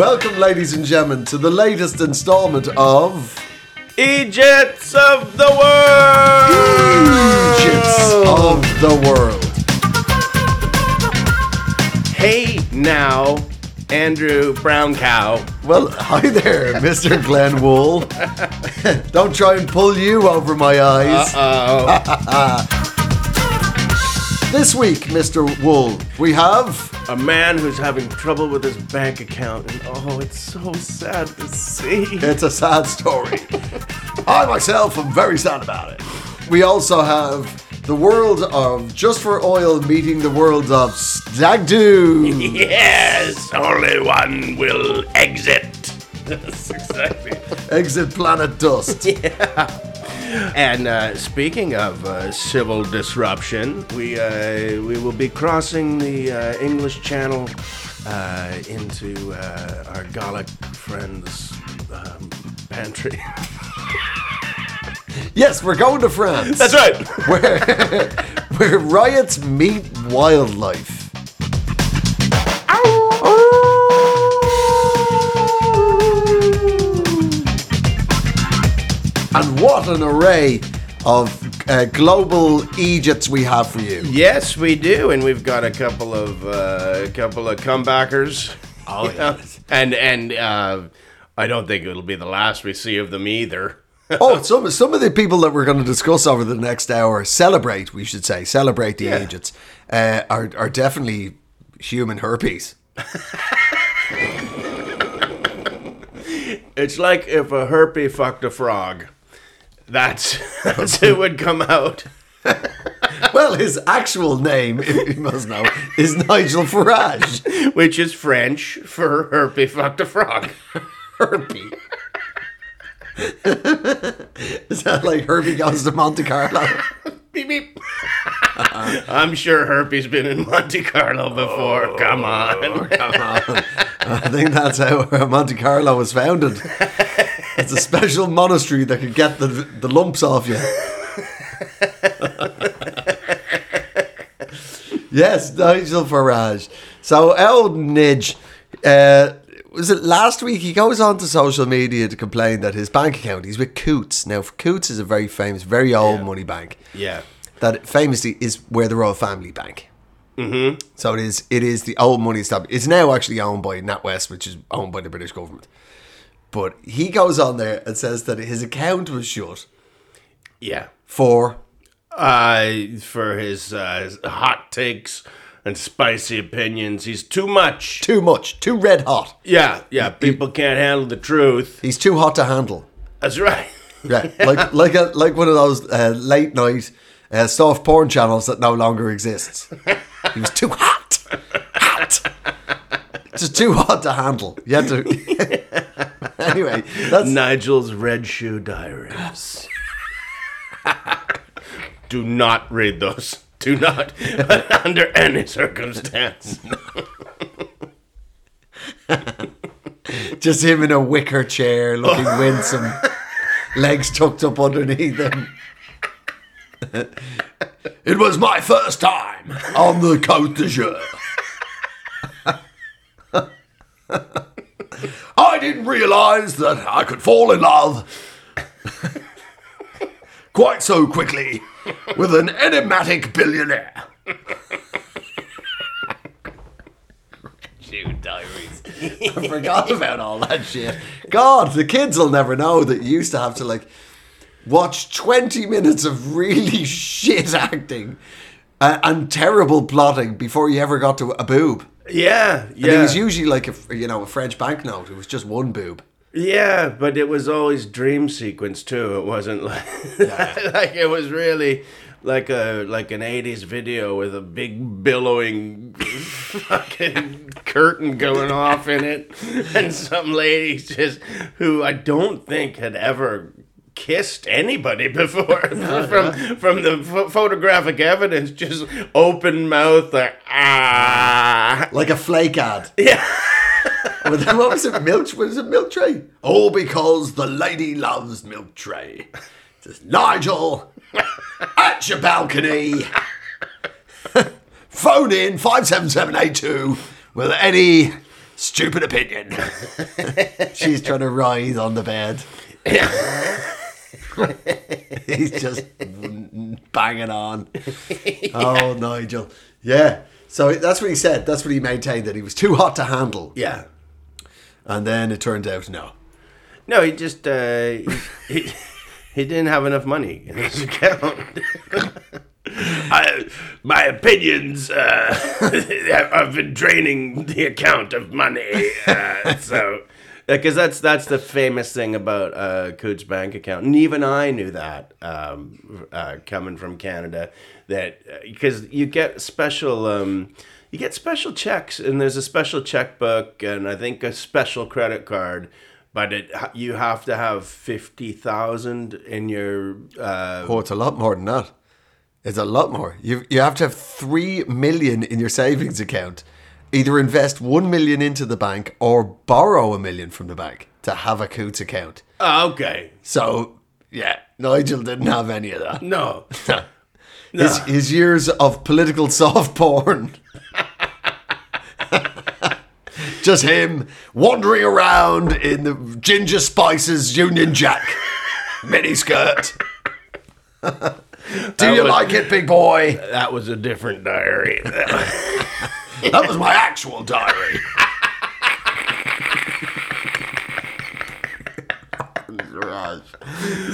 Welcome, ladies and gentlemen, to the latest installment of Eejits of the world. Eejits of the World. Hey now, Andrew Brown Cow. Well, hi there, Mr. Glenn Wool. Don't try and pull you over my eyes. Oh, This week, Mr. Wool, we have. A man who's having trouble with his bank account, and oh, it's so sad to see. It's a sad story. I myself am very sad about it. We also have the world of Just for Oil meeting the world of Stag Do. Yes, only one will exit. That's exactly. Exit Planet Dust. And uh, speaking of uh, civil disruption, we uh, we will be crossing the uh, English Channel uh, into uh, our Gallic friends' um, pantry. Yes, we're going to France. That's right. where, where riots meet wildlife. And what an array of uh, global Eejits we have for you. Yes, we do, and we've got a couple of uh, a couple of comebackers. Oh, Yeah. and and uh, I don't think it'll be the last we see of them either. Oh, some some of the people that we're going to discuss over the next hour celebrate, we should say, celebrate the Yeah. Eejits, uh, are are definitely human herpes. It's like if a herpy fucked a frog. That's that's who would come out. Well, his actual name, if you must know, is Nigel Farage. which is French for herpy fucked a frog. Herbie. is that like Herbie goes to Monte Carlo? beep beep. I'm sure Herpy's been in Monte Carlo before. Come oh, on. Come on. I think that's how Monte Carlo was founded. It's a special monastery that could get the the lumps off you. yes, Nigel Farage. So El Nidge, uh, was it last week? He goes on to social media to complain that his bank account, he's with Coutts. Now, Coutts is a very famous, very old money bank Yeah. that famously is where the Royal Family Bank. Mm-hmm. So it is. It is the old money establishment. It's now actually owned by NatWest, which is owned by the British government. But he goes on there and says that his account was shut Yeah. for Uh, for his uh, hot takes and spicy opinions, he's too much. too much, too red hot. Yeah, yeah. People can't handle the truth. He's too hot to handle. That's right. Yeah, like like a like one of those uh, late night uh, soft porn channels that no longer exists. He was too hot, hot, just too hard to handle. You had to. anyway, that's Nigel's Red Shoe Diaries. Do not read those. Do not, under any circumstance. just him in a wicker chair, looking winsome, legs tucked up underneath him. it was my first time on the Côte d'Azur. I didn't realise that I could fall in love quite so quickly with an enigmatic billionaire. Shoe Diaries. I forgot about all that shit. God, the kids will never know that you used to have to like watch 20 minutes of really shit acting uh, and terrible plotting before you ever got to a boob. Yeah, And it was usually like a you know a French banknote. It was just one boob. Yeah, but it was always dream sequence too. It wasn't like like it was really like a like an '80s video with a big billowing fucking curtain going off in it, and some lady just who I don't think had ever kissed anybody before from from the pho- photographic evidence just open mouth like ah Like a flake ad. yeah With- what was it? Milk? Was it milk tray? All because the lady loves milk tray. Says Nigel at your balcony. Phone in five seven seven eight two with any Stupid opinion. She's trying to writhe on the bed. He's just banging on. Oh, Nigel. Yeah. So that's what he said. That's what he maintained that he was too hot to handle. Yeah. And then it turned out no. No, he just uh, he, he he didn't have enough money in his account. I, my opinions uh, I've been draining the account of money. Uh, so, because that's that's the famous thing about uh, Coutts bank account, and even I knew that um, uh, coming from Canada. That because you get special. Um, you get special checks, and there's a special checkbook, and I think a special credit card but it you have to have fifty thousand in your. Uh, Oh, it's a lot more than that. It's a lot more. You you have to have three million in your savings account. Either invest one million into the bank or borrow a million from the bank to have a Coutts account. oh, okay, So yeah, Nigel didn't have any of that. no, His, his years of political soft porn. Just him wandering around in the Ginger Spices Union Jack miniskirt. Do you was- like it, big boy? that was a different diary. That was my actual diary.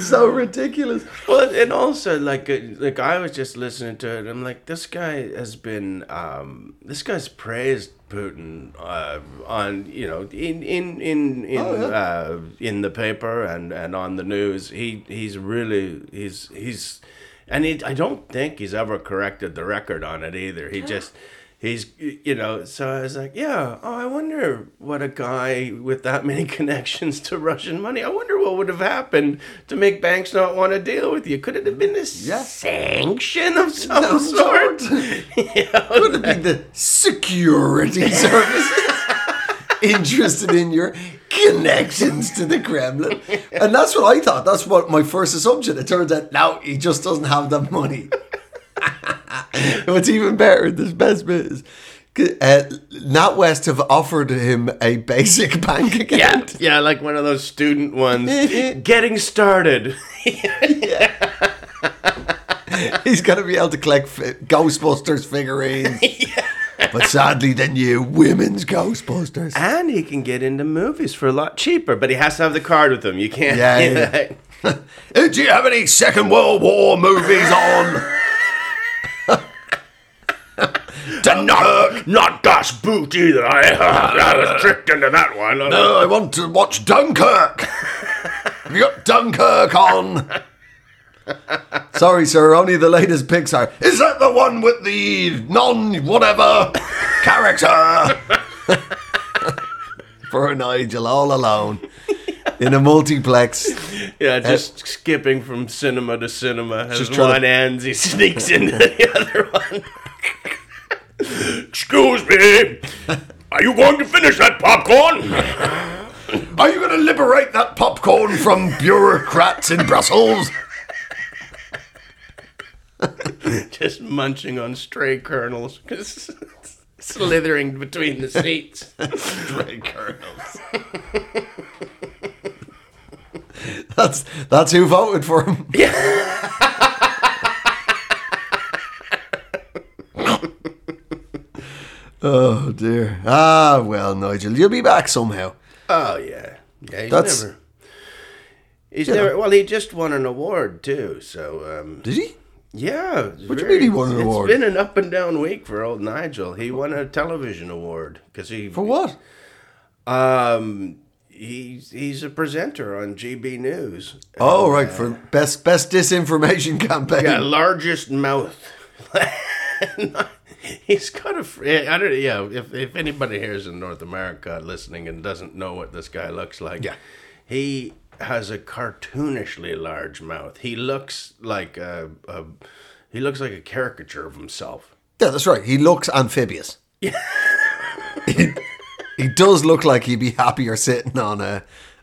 so ridiculous. well, and also like uh, like I was just listening to it. I'm like, this guy has been um, this guy's praised Putin uh, on you know in in in in Oh, yeah. uh, in the paper and and on the news. He he's really he's he's and he, I don't think he's ever corrected the record on it either. He just he's you know so I was like yeah oh I wonder what a guy with that many connections to Russian money I wonder what would have happened to make banks not want to deal with you could it have been a sanction of some Some sort sort. You know, Could it be the security services interested in your connections to the Kremlin? And that's what I thought. That's what my first assumption. It turns out now he just doesn't have the money. What's even better, this best bit is uh, NatWest have offered him a basic bank account. yeah like one of those student ones getting started He's going to be able to collect fi- Ghostbusters figurines. Yeah. But sadly, the new women's Ghostbusters. and he can get into movies for a lot cheaper but he has to have the card with him you can't Yeah, yeah. Do you have any Second World War movies on? Uh, not, uh, not Das Boot either. I, I was uh, tricked into that one. No, I want to watch Dunkirk. have you got Dunkirk on? Sorry, sir, only the latest Pixar. Is that the one with the non whatever character? For Nigel, all alone in a multiplex. Yeah, eh? just skipping from cinema to cinema. As Just trying one to- ends, he sneaks into the other one. Excuse me. Are you going to finish that popcorn? Are you going to liberate that popcorn from bureaucrats in Brussels? Just munching on stray kernels. Slithering between the seats. Stray kernels. that's that's who voted for him. oh dear. Ah well, Nigel, you'll be back somehow. Oh yeah, yeah. He's That's- never. He's You know. Well, he just won an award too. So um, Did he? yeah. What do you mean he won an It's award? been an up and down week for old Nigel. He won a television award because he For what? Um, he's he's a presenter on GB News. Oh right, for best best disinformation campaign. Yeah, largest mouth. he's got a. I don't. Yeah, if if anybody here is in North America listening and doesn't know what this guy looks like, Yeah. he has a cartoonishly large mouth. He looks like a, a he looks like a caricature of himself. Yeah, that's right. He looks amphibious. he, he does look like he'd be happier sitting on a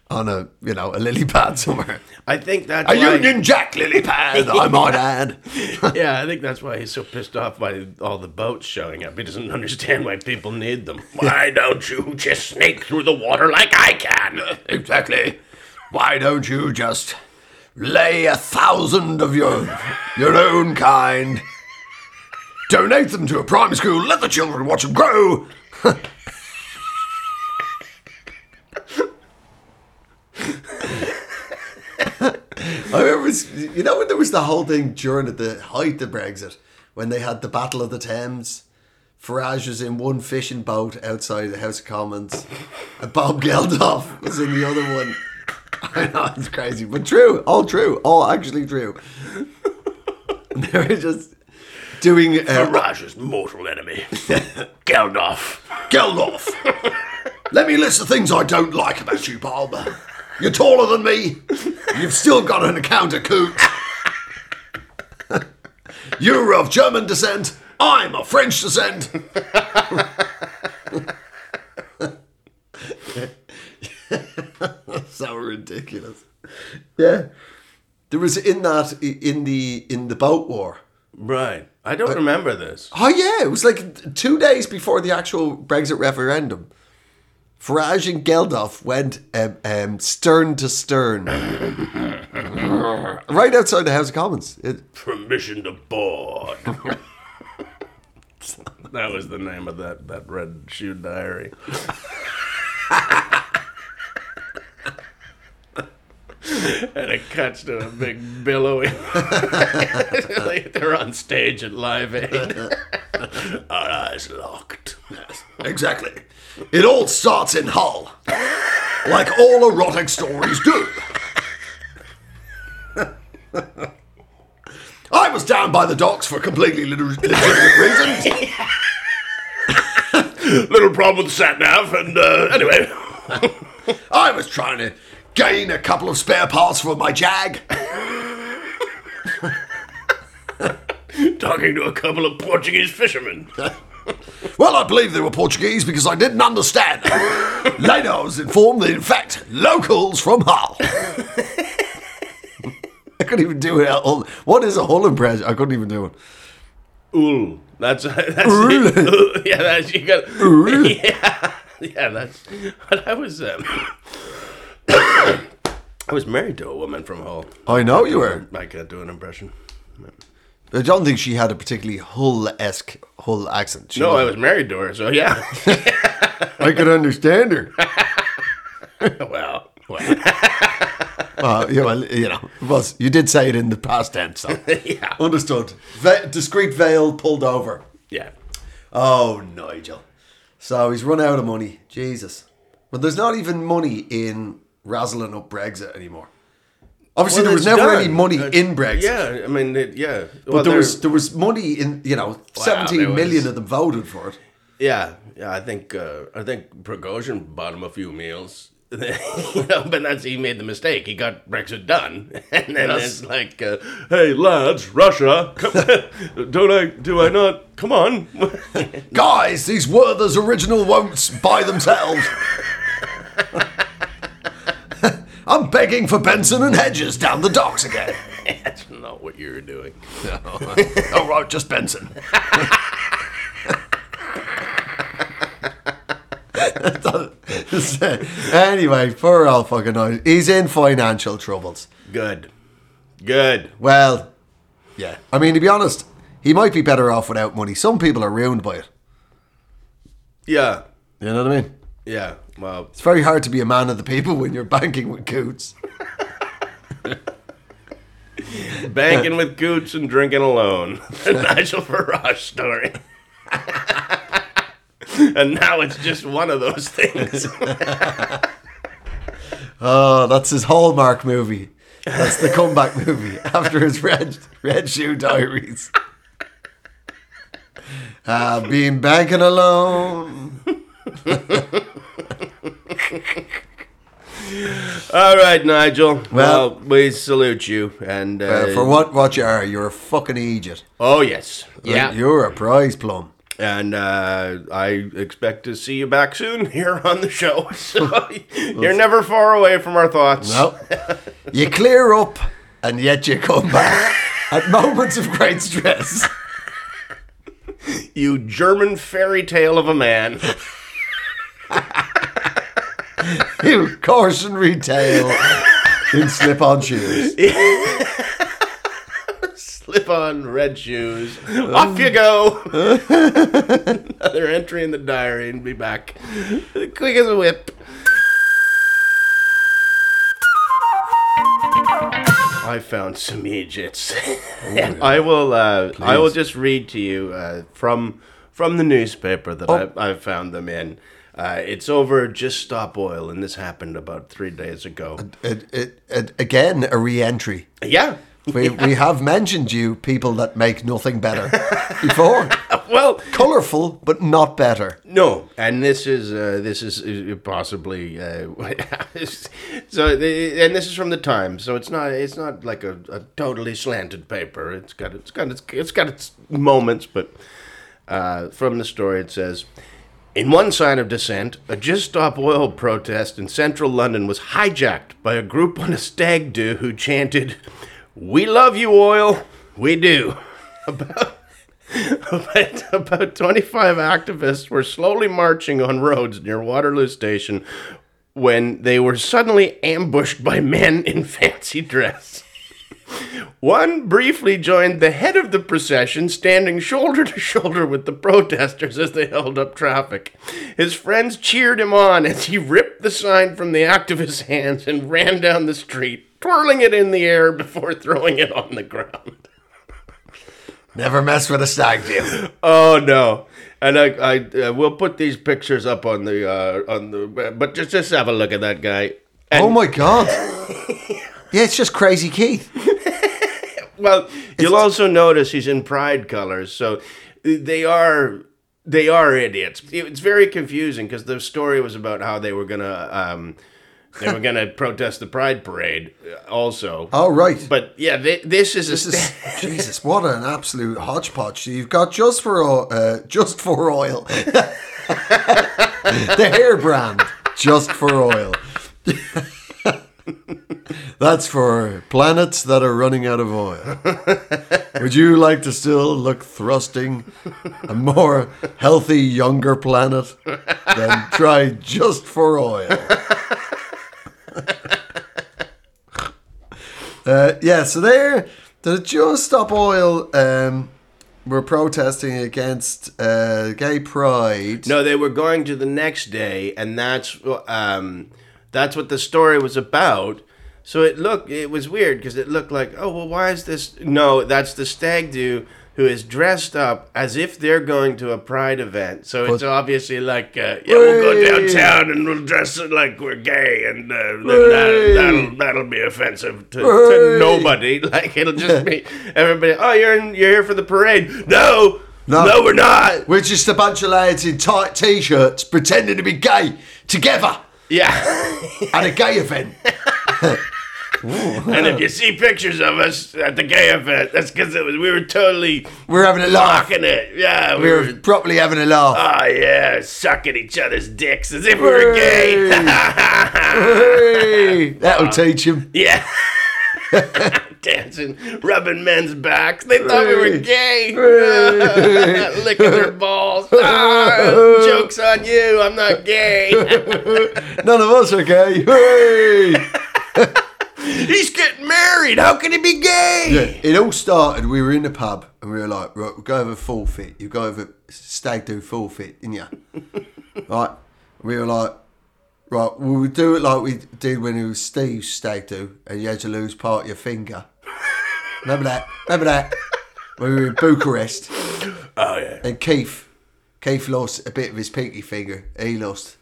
on a you know a lily pad somewhere. I think that's A why, Union Jack lily pad, I might add. Yeah, I think that's why he's so pissed off by all the boats showing up. He doesn't understand why people need them. Why don't you just snake through the water like I can? Exactly. Why don't you just lay a thousand of your your own kind? Donate them to a primary school. Let the children watch them grow. Remember, you know, when there was the whole thing during the height of Brexit, when they had the Battle of the Thames. Farage was in one fishing boat outside the House of Commons, and Bob Geldof was in the other one. I know it's crazy, but true, all true, all actually true. They were just doing uh, Farage's mortal enemy, Geldof. Geldof. Let me list the things I don't like about you, Bob. You're taller than me. You've still got an account of coot. You're of German descent. I'm of French descent. so ridiculous. Yeah. There was in that in the in the boat war. Right. I don't uh, remember this. Oh yeah, it was like two days before the actual Brexit referendum. Farage and Geldof went um, um, stern to stern, right outside the House of Commons. It, Permission to board. that was the name of that, that red shoe diary. and it cuts to a big billowing. they're on stage at Live Aid. Our eyes locked. exactly. It all starts in Hull, like all erotic stories do. I was down by the docks for completely legitimate reasons. Little problem with sat nav, and uh, anyway. I was trying to gain a couple of spare parts for my Jag. Talking to a couple of Portuguese fishermen. Well, I believe they were Portuguese because I didn't understand. Later, I was informed that, in fact, locals from Hull. I couldn't even do it. at Hull. What is a Hull impression? I couldn't even do it. Ool. That's that's Ool. yeah. That's you got. Yeah, yeah. That's. But I was um, I was married to a woman from Hull. I know you were. I can't do an impression. I don't think she had a particularly Hull-esque Hull accent. She No, I was- married to her, so yeah. I could understand her. well, well, Uh, yeah, well, you know, it was you did say it in the past tense, so yeah, understood. Ve- discreet veil pulled over. yeah. Oh, Nigel. So he's run out of money. Jesus. But there's not even money in razzling up Brexit anymore. Obviously, Well, there was never done. any money Uh, in Brexit. Yeah, I mean, it, yeah. But there was there was money in you know seventeen million of them voted for it. Yeah, yeah. I think uh, I think Prigozhin bought him a few meals. you know, but that's he made the mistake. He got Brexit done, and then Yes. it's like, uh, "Hey lads, Russia, come, don't I? Do I not? Come on!" Guys, these Werther's original won't buy themselves. I'm begging for Benson and Hedges down the docks again. that's not what you were doing. oh right, just Benson. anyway, poor old fucking noise. He's in financial troubles. Good, good. Well, yeah. I mean, to be honest, he might be better off without money. Some people are ruined by it. Yeah, You know what I mean? yeah. Well, It's very hard to be a man of the people when you're banking with Coutts. banking with Coutts and drinking alone. The Nigel Farage story. and now it's just one of those things. Oh, that's his Hallmark movie. That's the comeback movie after his Red Red Shoe Diaries. Uh, I've been banking alone. All right, Nigel. Well- Well, we salute you. And uh, Uh, for what what you are, you're a fucking idiot. Oh yes, yeah. You're a prize plum. And uh, I expect to see you back soon here on the show. So you're never far away from our thoughts. No. you clear up and yet you come back at moments of great stress. You German fairy tale of a man. You cautionary retail in slip on shoes. Slip on red shoes. Off you go. Another entry in the diary and be back. Quick as a whip. I found some Eejits. I will. Uh, I will just read to you uh, from from the newspaper that I, I found them in. Uh, it's over Just Stop Oil, and this happened about three days ago. It, it, it, again, a re entry. Yeah. We, we have mentioned you, people that make nothing better, before. Well, Colourful, but not better. No, and this is uh, this is uh, possibly uh, so. The, and this is from the Times, so it's not it's not like a, a totally slanted paper. It's got it's got its it's got its moments, but uh, from the story it says. In one sign of dissent, a Just Stop Oil protest in central London was hijacked by a group on a stag do who chanted, "We love you, oil, we do." About about, about 25 activists were slowly marching on roads near Waterloo Station when they were suddenly ambushed by men in fancy dress. One briefly joined the head of the procession, standing shoulder to shoulder with the protesters as they held up traffic. His friends cheered him on as he ripped the sign from the activist's hands and ran down the street, twirling it in the air before throwing it on the ground. Never mess with a stag do. Oh no! And I, I uh, will put these pictures up on the uh, on the. But just just have a look at that guy. And, Oh my god. Yeah, it's just crazy Keith. Well, you'll also notice he's in pride colors, so they are they are idiots. It's very confusing because the story was about how they were gonna um, they were gonna protest the pride parade uh, also. Oh, right. But yeah, they, this is a This is Jesus. What an absolute hodgepodge you've got just for uh, just for oil. the hair brand, just for oil. That's for planets that are running out of oil. Would you like to still look thrusting a more healthy, younger planet? Then try just for oil. Uh, yeah, so there, the Just Stop Oil um, were protesting against uh, gay pride. No, they were going to the next day, and that's um, that's what the story was about. So it looked, it was weird because it looked like, oh well, why is this? No, that's the stag do who is dressed up as if they're going to a pride event. So it's obviously like, uh, yeah, we'll go downtown and we'll dress it like we're gay, and uh, that, that'll that'll be offensive to, to nobody. Like it'll just be everybody. Oh, you're in, you're here for the parade? No. No. no, we're not. We're just a bunch of lads in tight t-shirts pretending to be gay together Yeah. at a gay event. And if you see pictures of us at the gay event, that's because it was we were totally We're having a laugh. it. Yeah, we We're were. properly having a laugh. Oh yeah, sucking each other's dicks as if we were gay. Hey, that'll teach him. yeah. Dancing, rubbing men's backs. They thought we were gay. Licking their balls. Ah, joke's on you. I'm not gay. None of us are gay. He's getting married. How can he be gay? Yeah, It all started. We were in the pub and we were like, right, we'll go over a full fit. You go over a stag do full fit, didn't you? right. We were like, right, we'll do it like we did when it was Steve's stag do, and you had to lose part of your finger. Remember that? Remember that? When we were in Bucharest, Oh yeah. and Keith, Keith lost a bit of his pinky finger. He lost,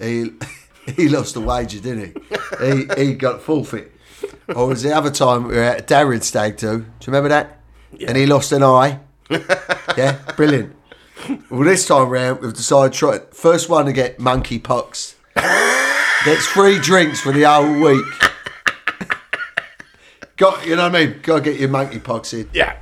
he he lost the wager, didn't he? He he got full fit. Or was the other time we were at Darren Stag do? Do you remember that? And he lost an eye. yeah, brilliant. Well, this time round we've decided to try it. first one to get monkey pox gets free drinks for the whole week. Got you know what I mean? Got to get your monkey pox in. Yeah.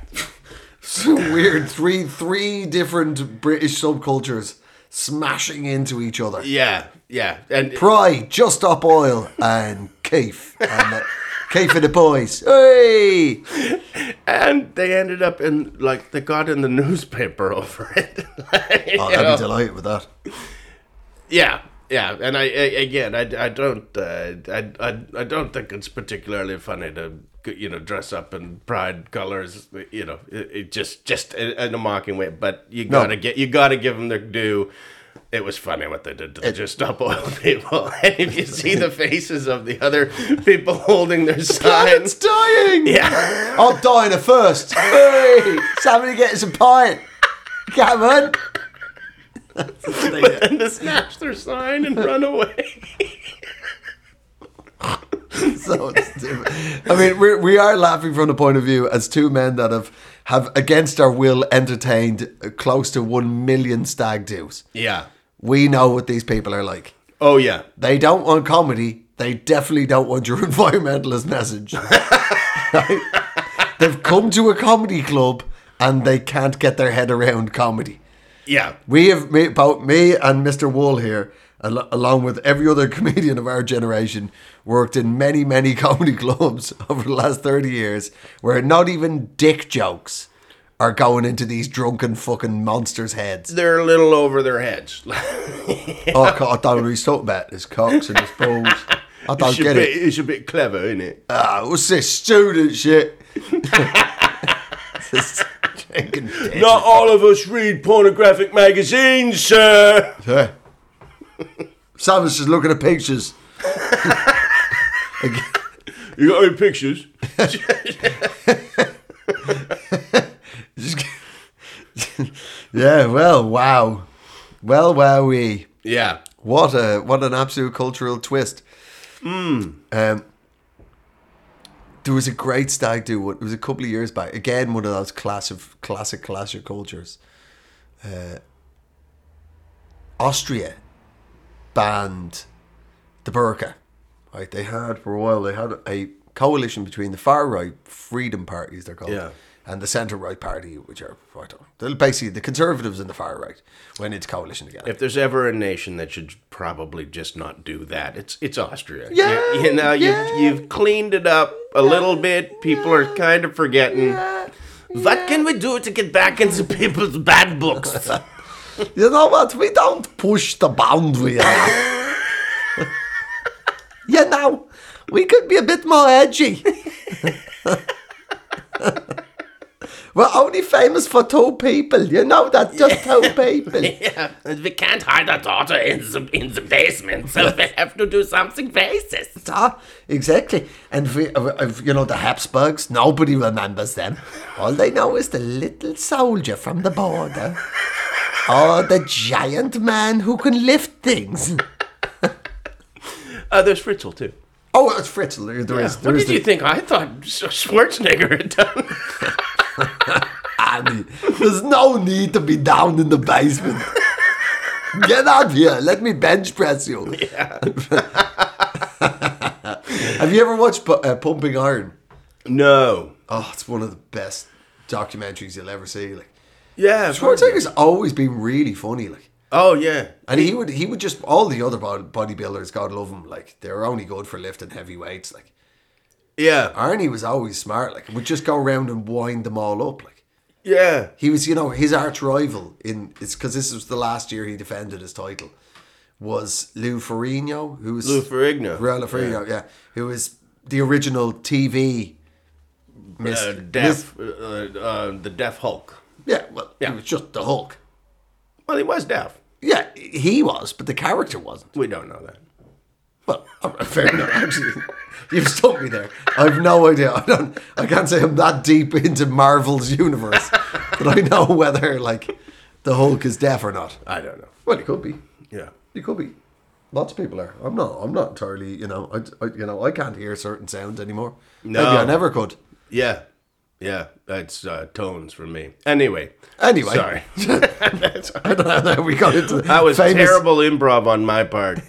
Some weird three three different British subcultures smashing into each other. Yeah, yeah, and Pride, Just up Oil, and Keith. And uh, Keith and the boys. Hey! and they ended up in like they got in the newspaper over it. Oh, I'd know? be delighted with that. Yeah, yeah, and I, I again, I, I don't, uh, I, I, I don't think it's particularly funny to, you know, dress up in pride colors, you know, it, it just, just in in a mocking way. But you gotta get, you gotta give them their due. It was funny what they did to the just stop oil people, and if you see the faces of the other people holding their signs, dying! yeah, I'm dying at first. Hey! Somebody get us a pint. Come on. and to snatch their sign and run away. so stupid. I mean, we're, we are laughing from the point of view as two men that have, have against our will, entertained close to one million stag do's. Yeah. We know what these people are like. Oh yeah. They don't want comedy. They definitely don't want your environmentalist message. Right? They've come to a comedy club and they can't get their head around comedy. Yeah. We have me, about me and Mr. Wool here, al- along with every other comedian of our generation, worked in many, many comedy clubs over the last 30 years where not even dick jokes are going into these drunken fucking monsters' heads. They're a little over their heads. Oh, God, I thought we talking about his cocks and his balls. I thought, It's get bit, it. it's a bit clever, isn't it? Ah, what's this student shit? This drinking dick. Not all of us read pornographic magazines, sir. Hey. Sam's just looking at pictures. You got any pictures? Just- yeah, well, wow. Well, wowee. Yeah. What a what an absolute cultural twist. Um, there was a great stag do. It was a couple of years back. Again, one of those class of classic classic cultures. Uh, Austria banned the burqa. Right, they had for a while. They had a coalition between the far right freedom parties. They're called. Yeah. And the centre right party, which are I don't they're basically the conservatives and the far right, went into coalition together. If there's ever a nation that should probably just not do that, it's it's Austria. Yeah, You, you know, yeah. you've you've cleaned it up a little bit. People are kind of forgetting. What can we do to get back into people's bad books? You know what? We don't push the boundary you know, we could be a bit more edgy. We're only famous for two people. You know that, just two people. yeah, and we can't hide our daughter in the in the basement, so we have to do something racist. Ah, exactly. And we, if, you know the Habsburgs, nobody remembers them. All they know is the little soldier from the border. or the giant man who can lift things. Uh, there's Fritzl too. Oh, it's Fritzl. There, there is. what there is did you think? I thought Schwarzenegger had done. There's no need to be down in the basement. Get out here. Let me bench press you. Have you ever watched Pu- uh, Pumping Iron? No. Oh, it's one of the best documentaries you'll ever see. Like Yeah. Schwarzenegger's always been really funny. Like, Oh yeah. and he would he would just all the other bod- bodybuilders, God love them, like they're only good for lifting heavy weights. Like Yeah. Arnie was always smart. Like would just go around and wind them all up. Like Yeah. He was, you know, his arch rival in it's because this was the last year he defended his title. Was Lou Ferrigno, who was Lou Ferrigno. Lou Ferrigno, yeah. who was the original TV. Miss, Uh, Miss- deaf. Uh, uh, the deaf Hulk. yeah, well, Yeah. he was just the Hulk. Well, he was deaf. Yeah, he was, but the character wasn't. We don't know that. Well, fair enough. Actually, you've stumped me there. I've no idea. I don't. I can't say I'm that deep into Marvel's universe but I know whether like the Hulk is deaf or not. I don't know. Well, he could be. Yeah. He could be. Lots of people are. I'm not. I'm not entirely. You know. I, I. You know. I can't hear certain sounds anymore. No. Maybe I never could. Yeah. Yeah. That's uh, tones for me. Anyway. Anyway. Sorry. I don't know how we got into That was famous. terrible improv on my part.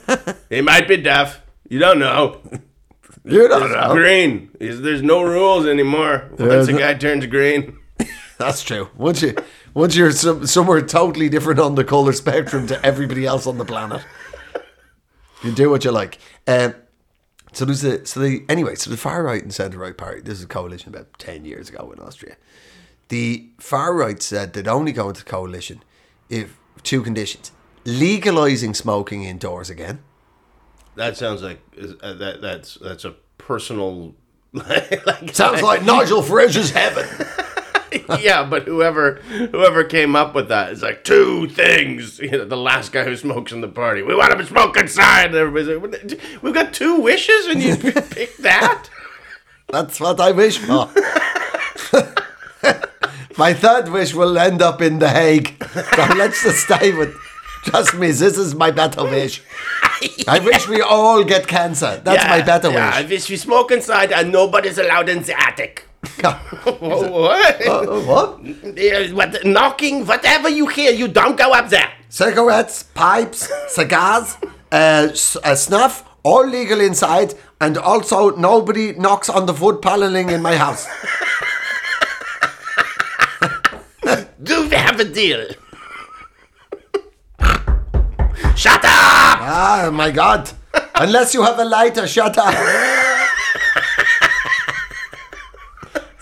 he might be deaf. You don't know. You don't know. Green. He's- There's no rules anymore once a guy turns green. That's true. Once you once you're some, somewhere totally different on the color spectrum to everybody else on the planet, you do what you like. Um, so there's a so the anyway. So the far right and centre right party. This is a coalition about ten years ago in Austria. The far right said they'd only go into coalition if two conditions: legalizing smoking indoors again. That sounds like uh, that. That's that's a personal. like, Sounds like Nigel Farage's heaven. yeah, but whoever whoever came up with that is like two things. You know, the last guy who smokes in the party. We want him to smoke inside. And everybody's like, we've got two wishes, and you pick that. That's what I wish for. My third wish will end up in The Hague. So let's just stay with. Trust me, this is my better wish. I wish we all get cancer. That's my better yeah, I wish. wish we smoke inside and nobody's allowed in the attic. what? Uh, what? Yeah, what? Knocking, whatever you hear, you don't go up there. Cigarettes, pipes, cigars, uh, uh, snuff, all legal inside, and also nobody knocks on the wood paneling in my house. Do we have a deal? Shut up! Ah, my God. Unless you have a lighter, shut up.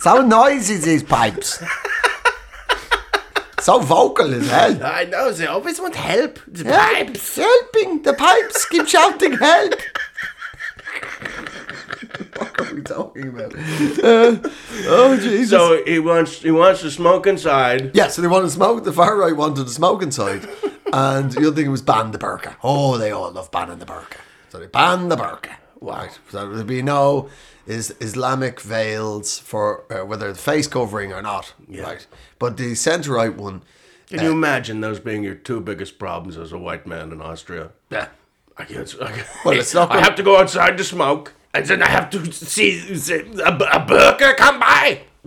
So noisy, these pipes. So vocal as hell. I know, they always want help. The Help, pipes. Helping. The pipes keep shouting help. what are we talking about? Uh, oh, Jesus. So he wants he wants to smoke inside. Yeah, so they wanted to smoke. The far right wanted to smoke inside. and the other thing was ban the burqa. Oh, they all love banning the burqa. So they ban the burqa. Right. So there'd be no is Islamic veils for uh, whether the face covering or not. Right. But the centre right one, Can you imagine those being your two biggest problems as a white man in Austria? yeah. I can't. I can't Well, it's not I gonna- have to go outside to smoke, and then I have to see, see a, a burger come by.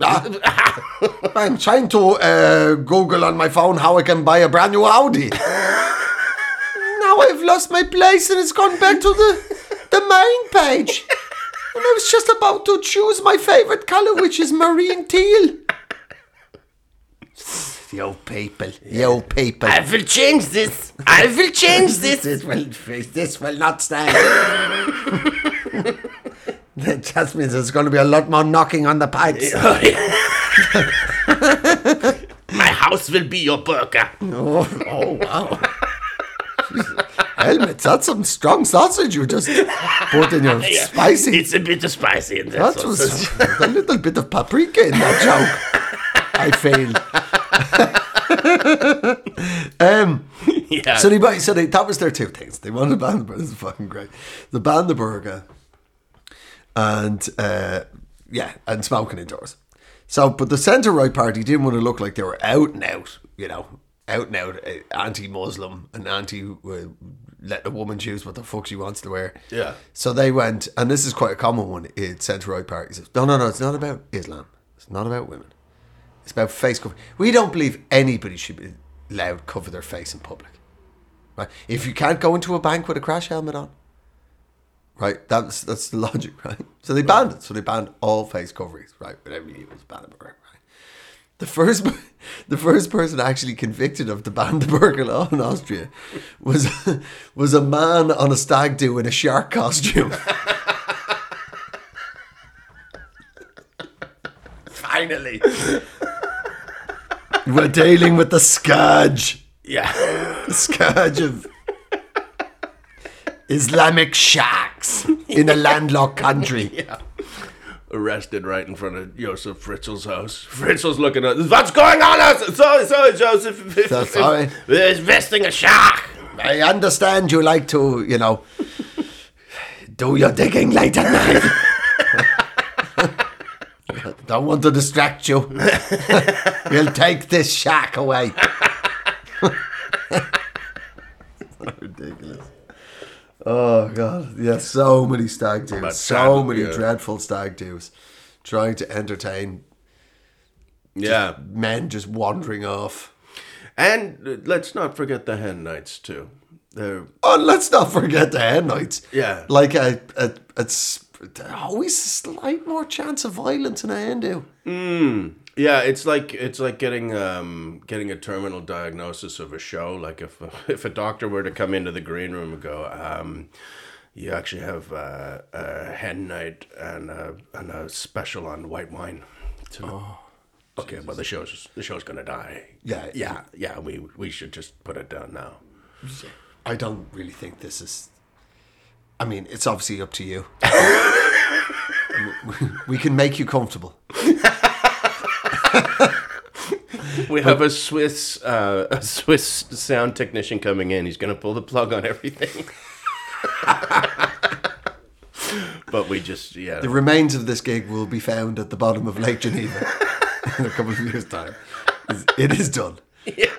I'm trying to uh, Google on my phone how I can buy a brand new Audi. now I've lost my place and it's gone back to the the main page. And I was just about to choose my favorite color, which is marine teal. Yo people, yo people. I will change this. I will change this. This will this will not stand. that just means there's going to be a lot more knocking on the pipes. Oh, my house will be your burger. Oh, oh wow. Helmut, that's some strong sausage you just put in your Yeah, spicy. It's a bit of spicy in there. that was a little bit of paprika in that joke. I failed. um, yeah. so they, so they, that was their two things. They wanted to ban the burger. This is fucking great. They banned the burger, and uh, yeah, and smoking indoors. So, but the centre right party didn't want to look like they were out and out, you know, out and out uh, anti-Muslim and anti uh, let a woman choose what the fuck she wants to wear. Yeah. So they went, and this is quite a common one in centre right parties. No, no, no, it's not about Islam. It's not about women. It's about face cover. We don't believe anybody should be allowed to cover their face in public. Right? If you can't go into a bank with a crash helmet on, right? That's that's the logic, right? So they banned it. So they banned all face coverings, right? Whatever you was banned, right? The first, the first person actually convicted of the ban the burger law in Austria was was a man on a stag do in a shark costume. Finally, we're dealing with the scourge, yeah. the scourge of Islamic sharks in a landlocked country. Arrested right in front of Joseph Fritzl's house. Fritzl's looking at what's going on. Uh, sorry, sorry, Joseph. So sorry. We're investing a shark. I understand you like to, you know, do your digging late at night. Don't want to distract you. we'll take this shack away. ridiculous. Oh god, yeah, so many stag do's, so many yeah. dreadful stag do's, trying to entertain Yeah. men just wandering off. And let's not forget the hen nights too. They're Oh, let's not forget the hen nights. Yeah. Like a, a, it's always a slight more chance of violence in a hen do. Hmm. Yeah, it's like it's like getting um, getting a terminal diagnosis of a show. Like if if a doctor were to come into the green room and go, um, "You actually have uh, a hen night and a, and a special on white wine." So, okay, well the show's the show's gonna die. Yeah. yeah, yeah. We we should just put it down now. I don't really think this is. I mean, it's obviously up to you. we can make you comfortable. We have a Swiss uh, a Swiss sound technician coming in. He's gonna pull the plug on everything. but we just yeah. The remains of this gig will be found at the bottom of Lake Geneva in a couple of years' time. It is done. Yeah.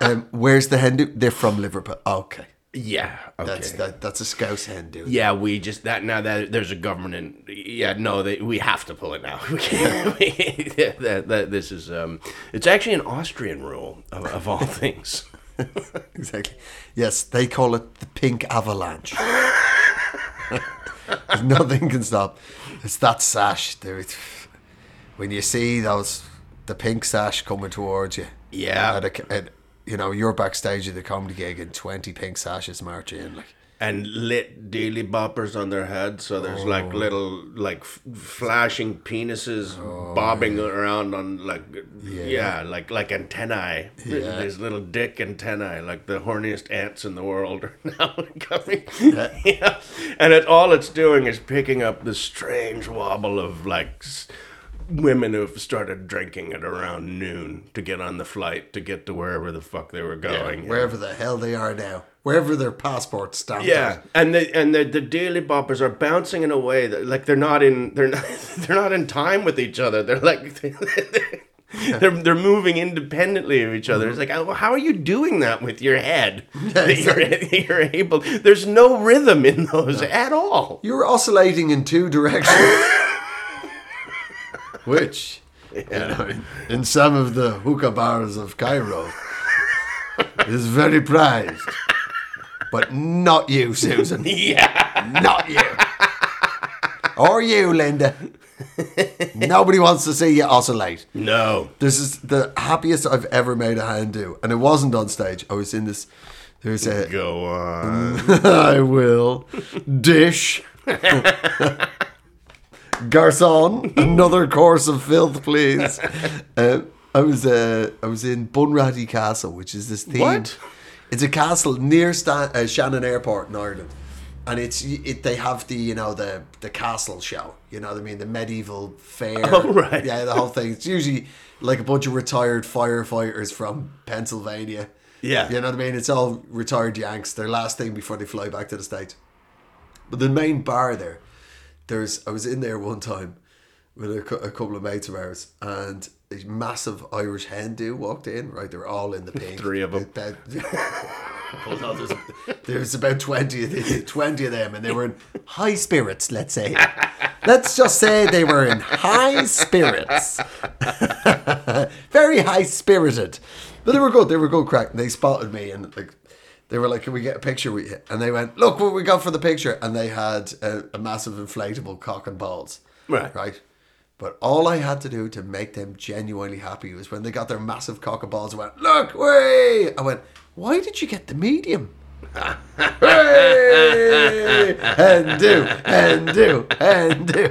Um, where's the hen do? They're from Liverpool. Okay. Yeah. Okay. That's that, that's a Scouse hen dude. yeah, we just that now that there's a government. Yeah, no, they, we have to pull it now. We can't. We, that, that, this is um, it's actually an Austrian rule of, of all things. Exactly. Yes, they call it the pink avalanche. Nothing can stop. It's that sash. dude. when you see those the pink sash coming towards you. Yeah. At a, at, you know, you're backstage at the comedy gig and twenty pink sashes march in. Like, and lit deely boppers on their heads. So there's oh. like little like f- flashing penises oh, bobbing around on like yeah. like like antennae. Yeah. There's little dick antennae, like the horniest ants in the world are now coming. Yeah. and it all it's doing is picking up the strange wobble of like. Women who've started drinking at around noon to get on the flight to get to wherever the fuck they were going. wherever the hell they are now, wherever their passports stamped. Yeah, and the and the the deely boppers are bouncing in a way that like they're not in they're not they're not in time with each other. They're like they're they're moving independently of each other. It's like oh, how are you doing that with your head? That you're, you're able. There's no rhythm in those at all. You're oscillating in two directions. Which, you know, in, in some of the hookah bars of Cairo, is very prized. But not you, Susan. Yeah, Not you. Or you, Linda. Nobody wants to see you oscillate. no. This is the happiest I've ever made a hand do. And it wasn't on stage. I was in this. There's a. Go on. I will. Dish. Garcon, another course of filth, please. Uh, I was uh, I was in Bunratty Castle, which is this theme. What? It's a castle near Stan- uh, Shannon Airport in Ireland, and it's it. They have the you know the the castle show. You know what I mean? The medieval fair. Oh, right. Yeah, the whole thing. It's usually like a bunch of retired firefighters from Pennsylvania. Yeah. You know what I mean? It's all retired Yanks. Their last thing before they fly back to the States. But the main bar there, there's I was in there one time with a, a couple of mates of ours, and a massive Irish hen do walked in. Right, they were all in the pink. Three of 'em. About- Well, no, there's, there's about 20 of, the, 20 of them, and they were in high spirits, let's say. Let's just say they were in high spirits. Very high spirited. But they were good. They were good crack. And they spotted me and like they were like, Can we get a picture with you? And they went, Look what we got for the picture. And they had a, a massive inflatable cock and balls. Right. Right. But all I had to do to make them genuinely happy was when they got their massive cock and balls and went, Look, way I went, Why did you get the medium? hey! And do, and do, and do.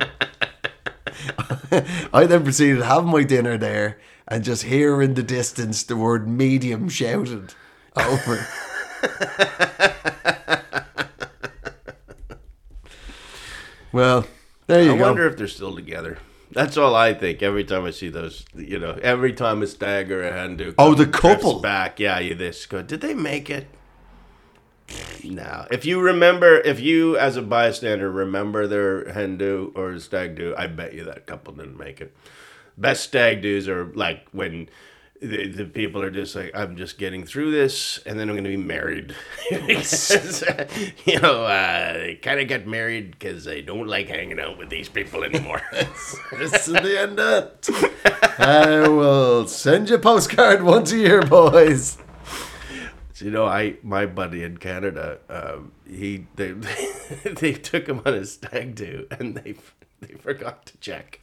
I then proceeded to have my dinner there and just hear in the distance the word medium shouted over. well, there you I go. wonder if they're still together. That's all I think every time I see those. You know, every time a stag or a hen do. Oh, the couple. back. Yeah, you this go. Did they make it? No. If you remember, if you as a bystander remember their hen do or stag do, I bet you that couple didn't make it. Best stag do's are like when the, the people are just like, I'm just getting through this, and then I'm going to be married. Because, you know, uh, they kind of got married because I don't like hanging out with these people anymore. This is the end of it. I will send you a postcard once a year, boys. So, you know, I my buddy in Canada, um, he they they took him on a stag do, and they they forgot to check,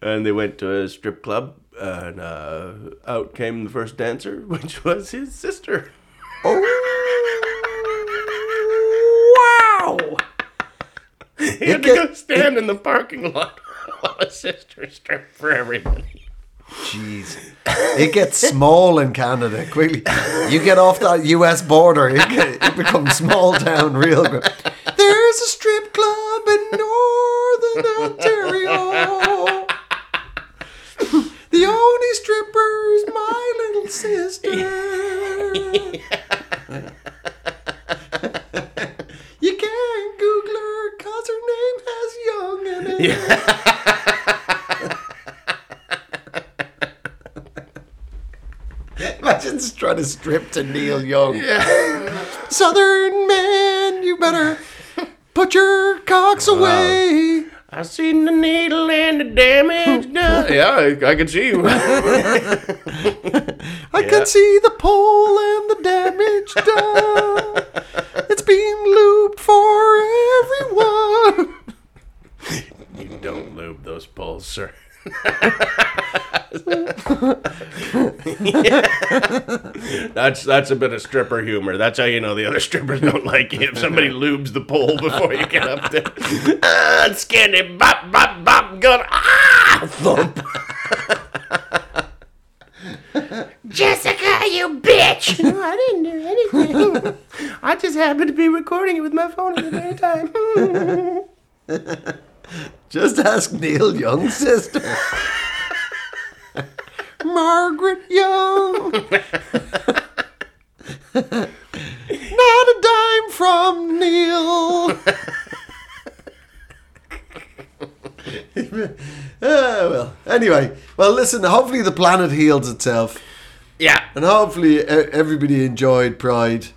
and they went to a strip club, and uh, out came the first dancer, which was his sister. Oh, wow! He had to go stand in the parking lot while his sister stripped for everybody. Jeez. It gets small in Canada quickly. You get off that US border, it, it becomes small town real quick. There's a strip club in Northern Ontario. The only stripper's sister. You can't Google her cause her name has young in it. Yeah. Imagine just trying to strip to Neil Young. Yeah. Southern man, you better put your cocks away. I seen the needle and the damage done. yeah, I, I can see you. I Yeah. can see the pole and the damage done. It's being looped for everyone. you don't lube those poles, sir. that's that's a bit of stripper humor. That's how you know the other strippers don't like you. If somebody lubes the pole before you get up there, ah, skinny bop bop bop, gun ah thump. Bitch! I didn't do anything. I just happened to be recording it with my phone at the very time. Just ask Neil Young's sister. Margaret Young. Not a dime from Neil. Ah, well, anyway, well, listen, hopefully the planet heals itself. Yeah, And hopefully everybody enjoyed Pride.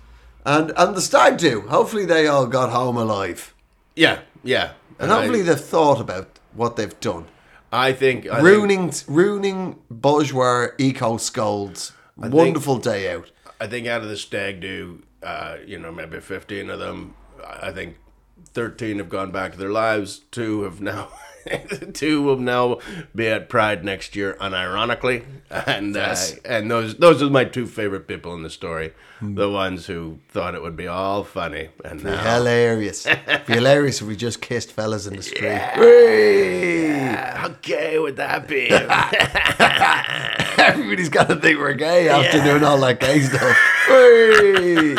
And, and the stag do. Hopefully they all got home alive. yeah, yeah. And hopefully they've thought about what they've done. I think I think- ruining ruining bourgeois eco scolds. Wonderful day out. I think out of the stag do, uh, you know, maybe 15 of them, I think 13 have gone back to their lives. Two have now, two will now be at Pride next year, unironically. And, Yes. uh, and those, those are my two favorite people in the story. The ones who thought it would be all funny. And now, Hilarious. Be hilarious if we just kissed fellas in the street. Whee! how gay would that be? Everybody's got to think we're gay after doing all that gay stuff. Whee!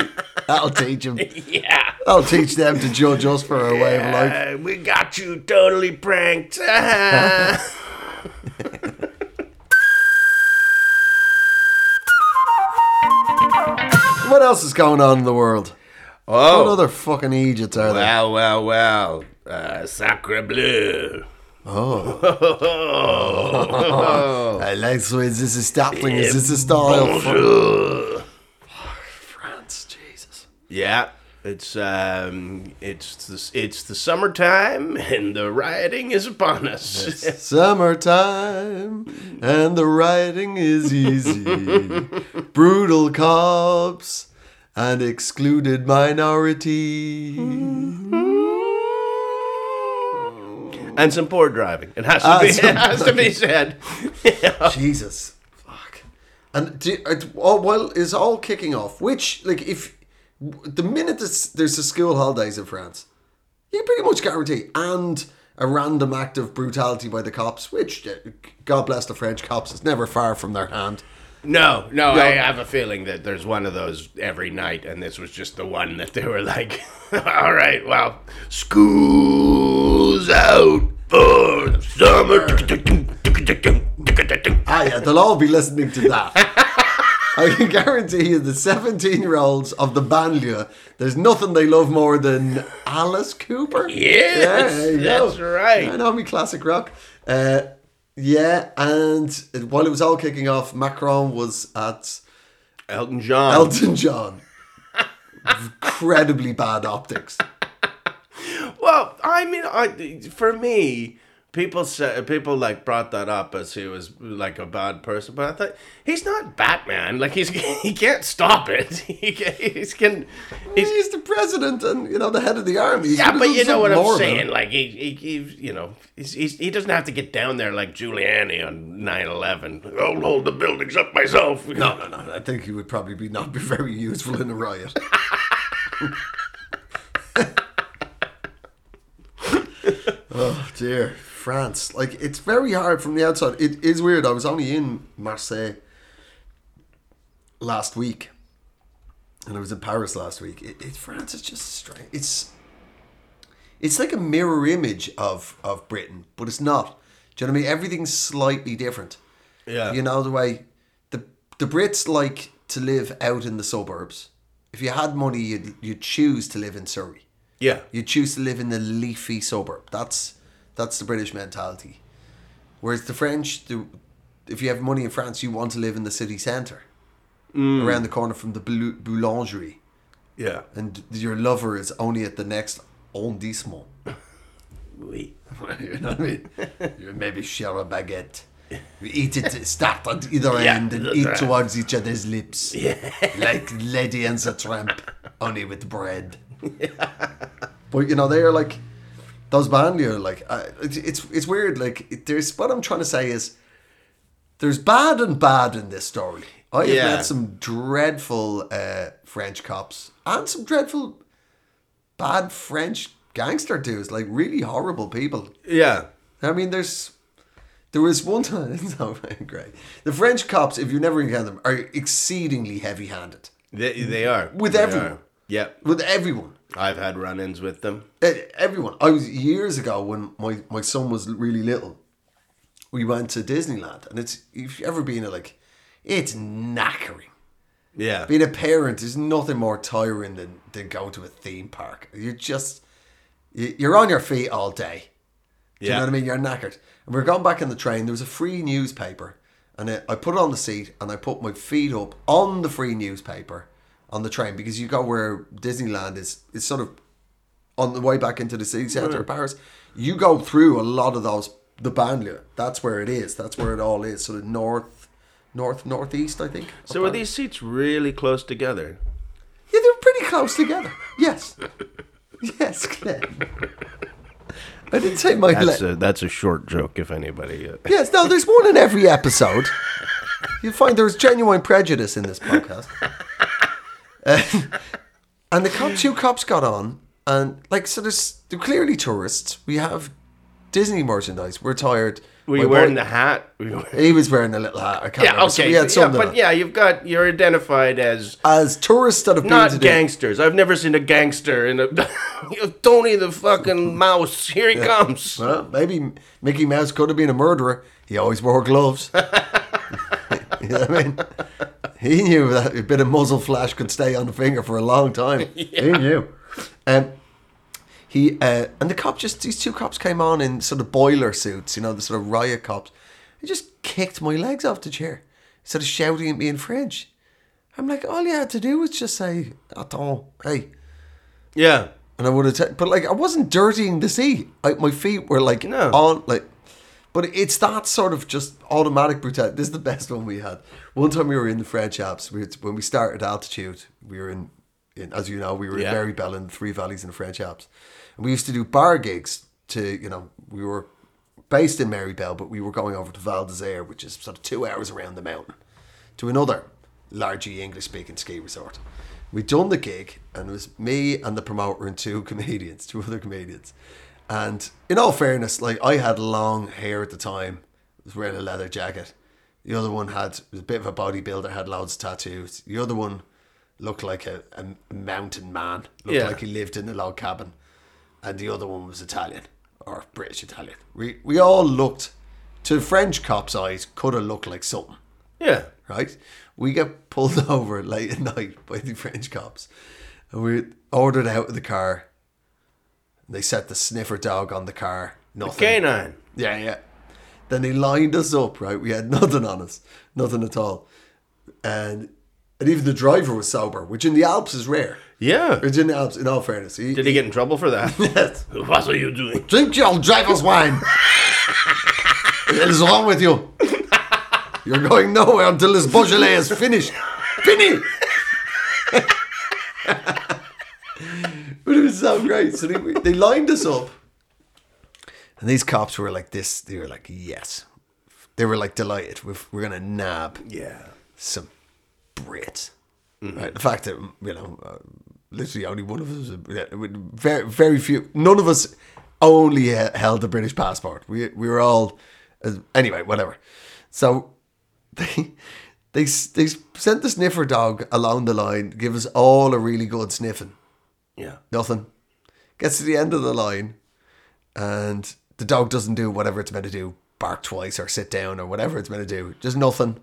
That'll teach them. yeah. That'll teach them to judge us for our way of life. We got you totally pranked. What else is going on in the world? Oh. What other fucking idiots are there? well, well, well. Uh, Sacre bleu. Oh. oh. I like so is this a Statling? Is this a style? Bonjour. Yeah, it's um, it's the, it's the summertime and the rioting is upon us. Summertime and the riding is easy. Brutal cops and excluded minority. and some poor driving. It has to Ah, be. It has to be said. Jesus, fuck. And do, uh, all, well, is all kicking off. Which, like, if the minute there's, there's the school holidays in France, you pretty much guarantee, and a random act of brutality by the cops, which, uh, God bless the French cops, is never far from their hand. No, no, I have a feeling that there's one of those every night, and this was just the one that they were like, all right, well, school's out for summer. Ah, yeah, they'll all be listening to that. I can guarantee you the 17 year olds of the banlieue, there's nothing they love more than Alice Cooper. Yes, go. that's right. I know me classic rock. Uh, yeah, and while it was all kicking off, Macron was at Elton John. Elton John. Incredibly bad optics. Well, I mean, I, for me, people said people like brought that up as he was like a bad person, but I thought he's not Batman. Like he's he can't stop it. He can, he's can. He's, He's the president and you know the head of the army. He's yeah, but you know what I'm saying. Like he, he, he you know, he's, he's, he doesn't have to get down there like Giuliani on 9/11. I'll hold the buildings up myself. No, no, no. I think he would probably be not be very useful in a riot. oh dear, France. Like it's very hard from the outside. It is weird. I was only in Marseille last week, and I was in Paris last week. It, it France is just strange. It's it's like a mirror image of of Britain, but it's not. Do you know what I mean? Everything's slightly different. Yeah. You know the way the the Brits like to live out in the suburbs. If you had money, you'd you'd choose to live in Surrey. Yeah. You choose to live in the leafy suburb. That's that's the British mentality. Whereas the French, the, if you have money in France, you want to live in the city centre, mm. around the corner from the boulangerie, Yeah. and your lover is only at the next arrondissement. Oui. you know what I mean? You maybe share a baguette. We eat it, start at either Yeah, end and eat right. towards each other's lips. Like Lady and the Tramp, only with bread. But you know, they are like, those banlieue, like, uh, it's, it's it's weird. Like, it- there's, what I'm trying to say is, there's bad and bad in this story. I have Yeah. met some dreadful uh, French cops and some dreadful bad French gangster dudes, like really horrible people. Yeah. I mean, there's there was one time. It's not very great. The French cops, if you never encounter them, are exceedingly heavy-handed They, they are. With They everyone. are. Yeah. with everyone. I've had run-ins with them. Everyone. I was years ago when my, my son was really little. We went to Disneyland, and it's if you've ever been to like, it's knackering. Yeah. Being a parent is nothing more tiring than than going to a theme park. You're just you- you're on your feet all day. Do you know what I mean? You're knackered. And we are going back in the train. There was a free newspaper, and I put it on the seat, and I put my feet up on the free newspaper on the train because you go where Disneyland is. It's sort of on the way back into the city centre of Paris. You go through a lot of those the banlieue. That's where it is. That's where it all is. Sort of north, north, northeast. I think. So are Paris. these seats really close together? Yeah, they're pretty close together. Yes. Yes, Glenn. I didn't say my That's le- a that's a short joke. If anybody. Uh, Yes, no, there's one in every episode. You find there's genuine prejudice in this podcast. Uh, and the cop, two cops got on, and like, so there's they're clearly tourists. We have Disney merchandise. We're tired. were you boy- wearing the hat? Were He was wearing a little hat. I can't Yeah. remember. So Okay. we had yeah, but yeah, you've got you're identified as As tourists that have been not to the- gangsters. I've never seen a gangster in a Tony the fucking mouse. Here he comes. Well, maybe Mickey Mouse could have been a murderer. He always wore gloves. you know what I mean? He knew that a bit of muzzle flash could stay on the finger for a long time. He knew. Um, he uh, and the cop just these two cops came on in sort of boiler suits, you know, the sort of riot cops. They just kicked my legs off the chair, instead of shouting at me in French. I'm like, all you had to do was just say, "Attends, hey," Yeah. and I would have. ta- but like, I wasn't dirtying the seat. I, my feet were like No. on like. But it's that sort of just automatic brutality. This is the best one we had. One time we were in the French Alps. We, when we started altitude, we were in, in as you know, we were Yeah. in Méribel in the Three Valleys in the French Alps, and we used to do bar gigs. To you know, we were based in Méribel, but we were going over to Val d'Isere, which is sort of two hours around the mountain, to another largely English speaking ski resort. We'd done the gig, and it was me and the promoter and two comedians, two other comedians. And in all fairness, like I had long hair at the time, was wearing a leather jacket. The other one had was a bit of a bodybuilder, had loads of tattoos. The other one looked like a, a mountain man, looked Yeah. like he lived in a log cabin. And the other one was Italian or British Italian. We we all looked to French cops' eyes, could have looked like something Yeah. right? We get pulled over late at night by the French cops, and we ordered out of the car. They set the sniffer dog on the car. Nothing. The Canine. Yeah, yeah. Then they lined us up, right? We had nothing on us, nothing at all, and and even the driver was sober, which in the Alps is rare. Yeah. Which in the Alps, in all fairness, he, Did he get in trouble for that? Yes. what are you doing? Drink your driver's wine. what is wrong with you? You're going nowhere until this Beaujolais is finished. Fini! But it was so great. So they, they lined us up. And these cops were like this. They were like, yes. They were like delighted. We're, we're going to nab Yeah. some Brits. Right? The fact that, you know, uh, literally only one of us, very, very few, none of us only held a British passport. We, we were all, uh, anyway, whatever. So they, they, they sent the sniffer dog along the line, give us all a really good sniffing. Yeah. Nothing. Gets to the end of the line, and the dog doesn't do whatever it's meant to do, bark twice or sit down or whatever it's meant to do. Just nothing.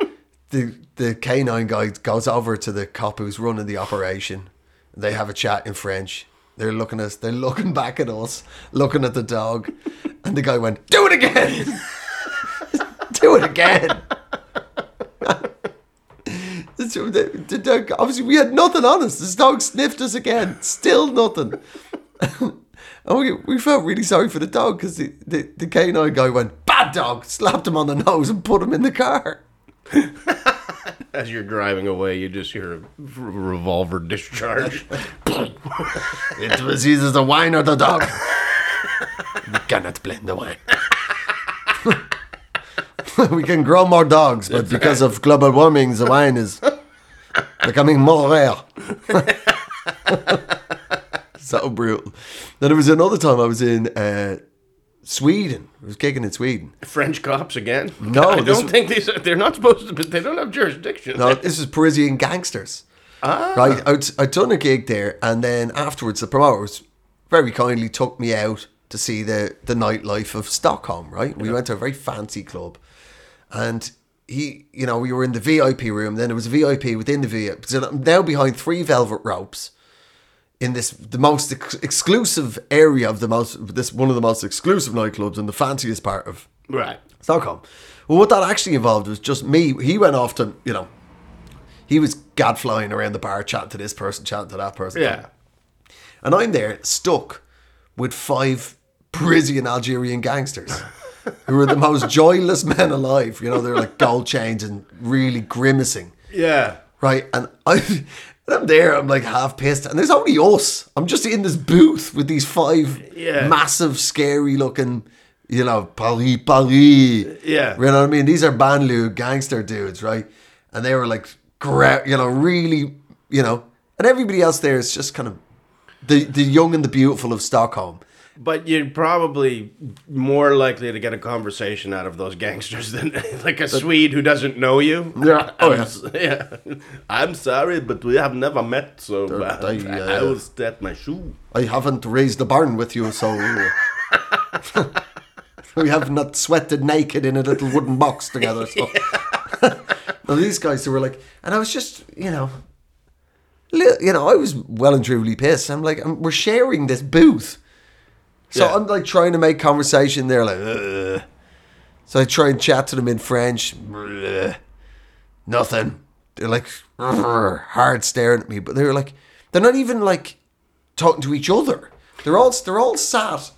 The the canine guy goes over to the cop who's running the operation. They have a chat in French. They're looking at us. They're looking back at us, looking at the dog, and the guy went, "Do it again, do it again." So the, the dog, obviously, we had nothing on us. This dog sniffed us again. Still nothing. and we, we felt really sorry for the dog because the, the, the canine guy went, bad dog, slapped him on the nose and put him in the car. As you're driving away, you just hear a revolver discharge. It was either the wine or the dog. we cannot blame the wine. we can grow more dogs, but because of global warming, the wine is becoming more rare. so brutal. Then there was another time I was in uh, Sweden. I was kicking in Sweden. French cops again? No, I don't think these. Are, they're not supposed to. But they don't have jurisdiction. No, this is Parisian gangsters. Ah. Right, I'd, I'd done a gig there, and then afterwards, the promoters very kindly took me out to see the the nightlife of Stockholm. Right, we went to a very fancy club, and he, you know, we were in the VIP room. Then there was a VIP within the VIP. So I'm now behind three velvet ropes in this the most ex- exclusive area of the most this one of the most exclusive nightclubs and the fanciest part of Right. Stockholm. Well, what that actually involved was just me. He went off to, you know, he was gadflying around the bar, chatting to this person, chatting to that person. Yeah. And I'm there stuck with five Parisian Algerian gangsters who are the most joyless men alive. You know, they're like gold chains and really grimacing. Yeah. Right. And I. And I'm there, I'm like half pissed, and there's only us. I'm just in this booth with these five Yeah. massive, scary looking, you know, Paris, Paris. Yeah. You know what I mean? These are Banlieue gangster dudes, right? And they were like, you know, really, you know, and everybody else there is just kind of the, the young and the beautiful of Stockholm. But you're probably more likely to get a conversation out of those gangsters than like a Swede who doesn't know you. Yeah. Oh, I'm yeah. yeah. I'm sorry, but we have never met, so uh, I uh, will start my shoe. I haven't raised the barn with you, so we have not sweated naked in a little wooden box together. So, now these guys who were like, and I was just, you know, you know, I was well and truly pissed. I'm like, I'm, we're sharing this booth, so Yeah. I'm like trying to make conversation. They're like, Ugh. so I try and chat to them in French. Ugh. Nothing. They're like hard staring at me, but they're like, they're not even like talking to each other. They're all they're all sat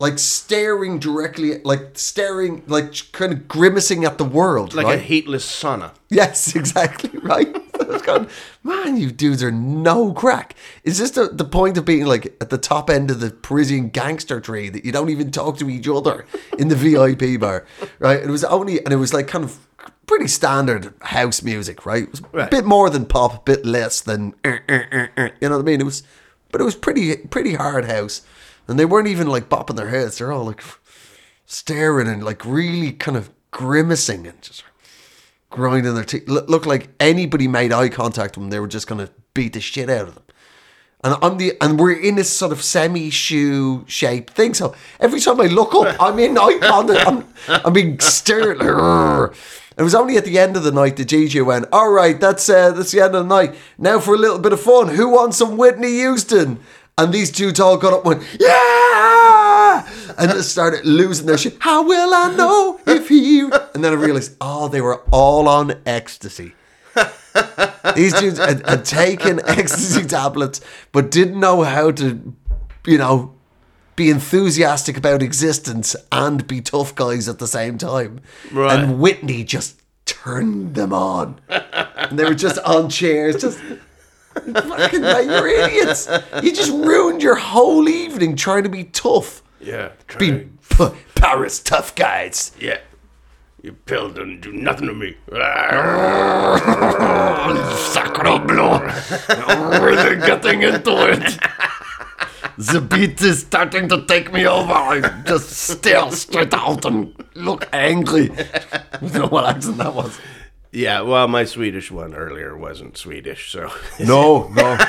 like staring directly, like staring, like kind of grimacing at the world, Like right? a heatless sauna. yes, exactly right. I was going, man, you dudes are no crack. Is this the, the point of being like at the top end of the Parisian gangster tree that you don't even talk to each other in the VIP bar, right? It was only, and it was like kind of pretty standard house music, right? It was a bit more than pop, a bit less than, uh, uh, uh, uh, you know what I mean? It was, but it was pretty, pretty hard house, and they weren't even like bopping their heads. They're all like staring and like really kind of grimacing and just grinding their teeth. Look, like anybody made eye contact with them, they were just gonna beat the shit out of them. And I'm the and we're in this sort of semi shoe shape thing. So every time I look up, I'm in eye contact. I'm, I'm being stared. It was only at the end of the night that Gigi went, "All right, that's uh, that's the end of the night. Now for a little bit of fun. Who wants some Whitney Houston?" And these two all got up and went, "Yeah!" And just started losing their shit. How will I know if he? And then I realized, oh, they were all on ecstasy. These dudes had, had taken ecstasy tablets, but didn't know how to, you know, be enthusiastic about existence and be tough guys at the same time. Right. And Whitney just turned them on. and they were just on chairs, just fucking like, you're idiots. You just ruined your whole evening trying to be tough. Yeah. Be p- Paris tough guys. yeah. Your pill doesn't do nothing to me. Sacre bleu. really getting into it. The beat is starting to take me over. I just stare straight out and look angry. I don't know what accent that was. yeah, well, my Swedish one earlier wasn't Swedish, so. No, no.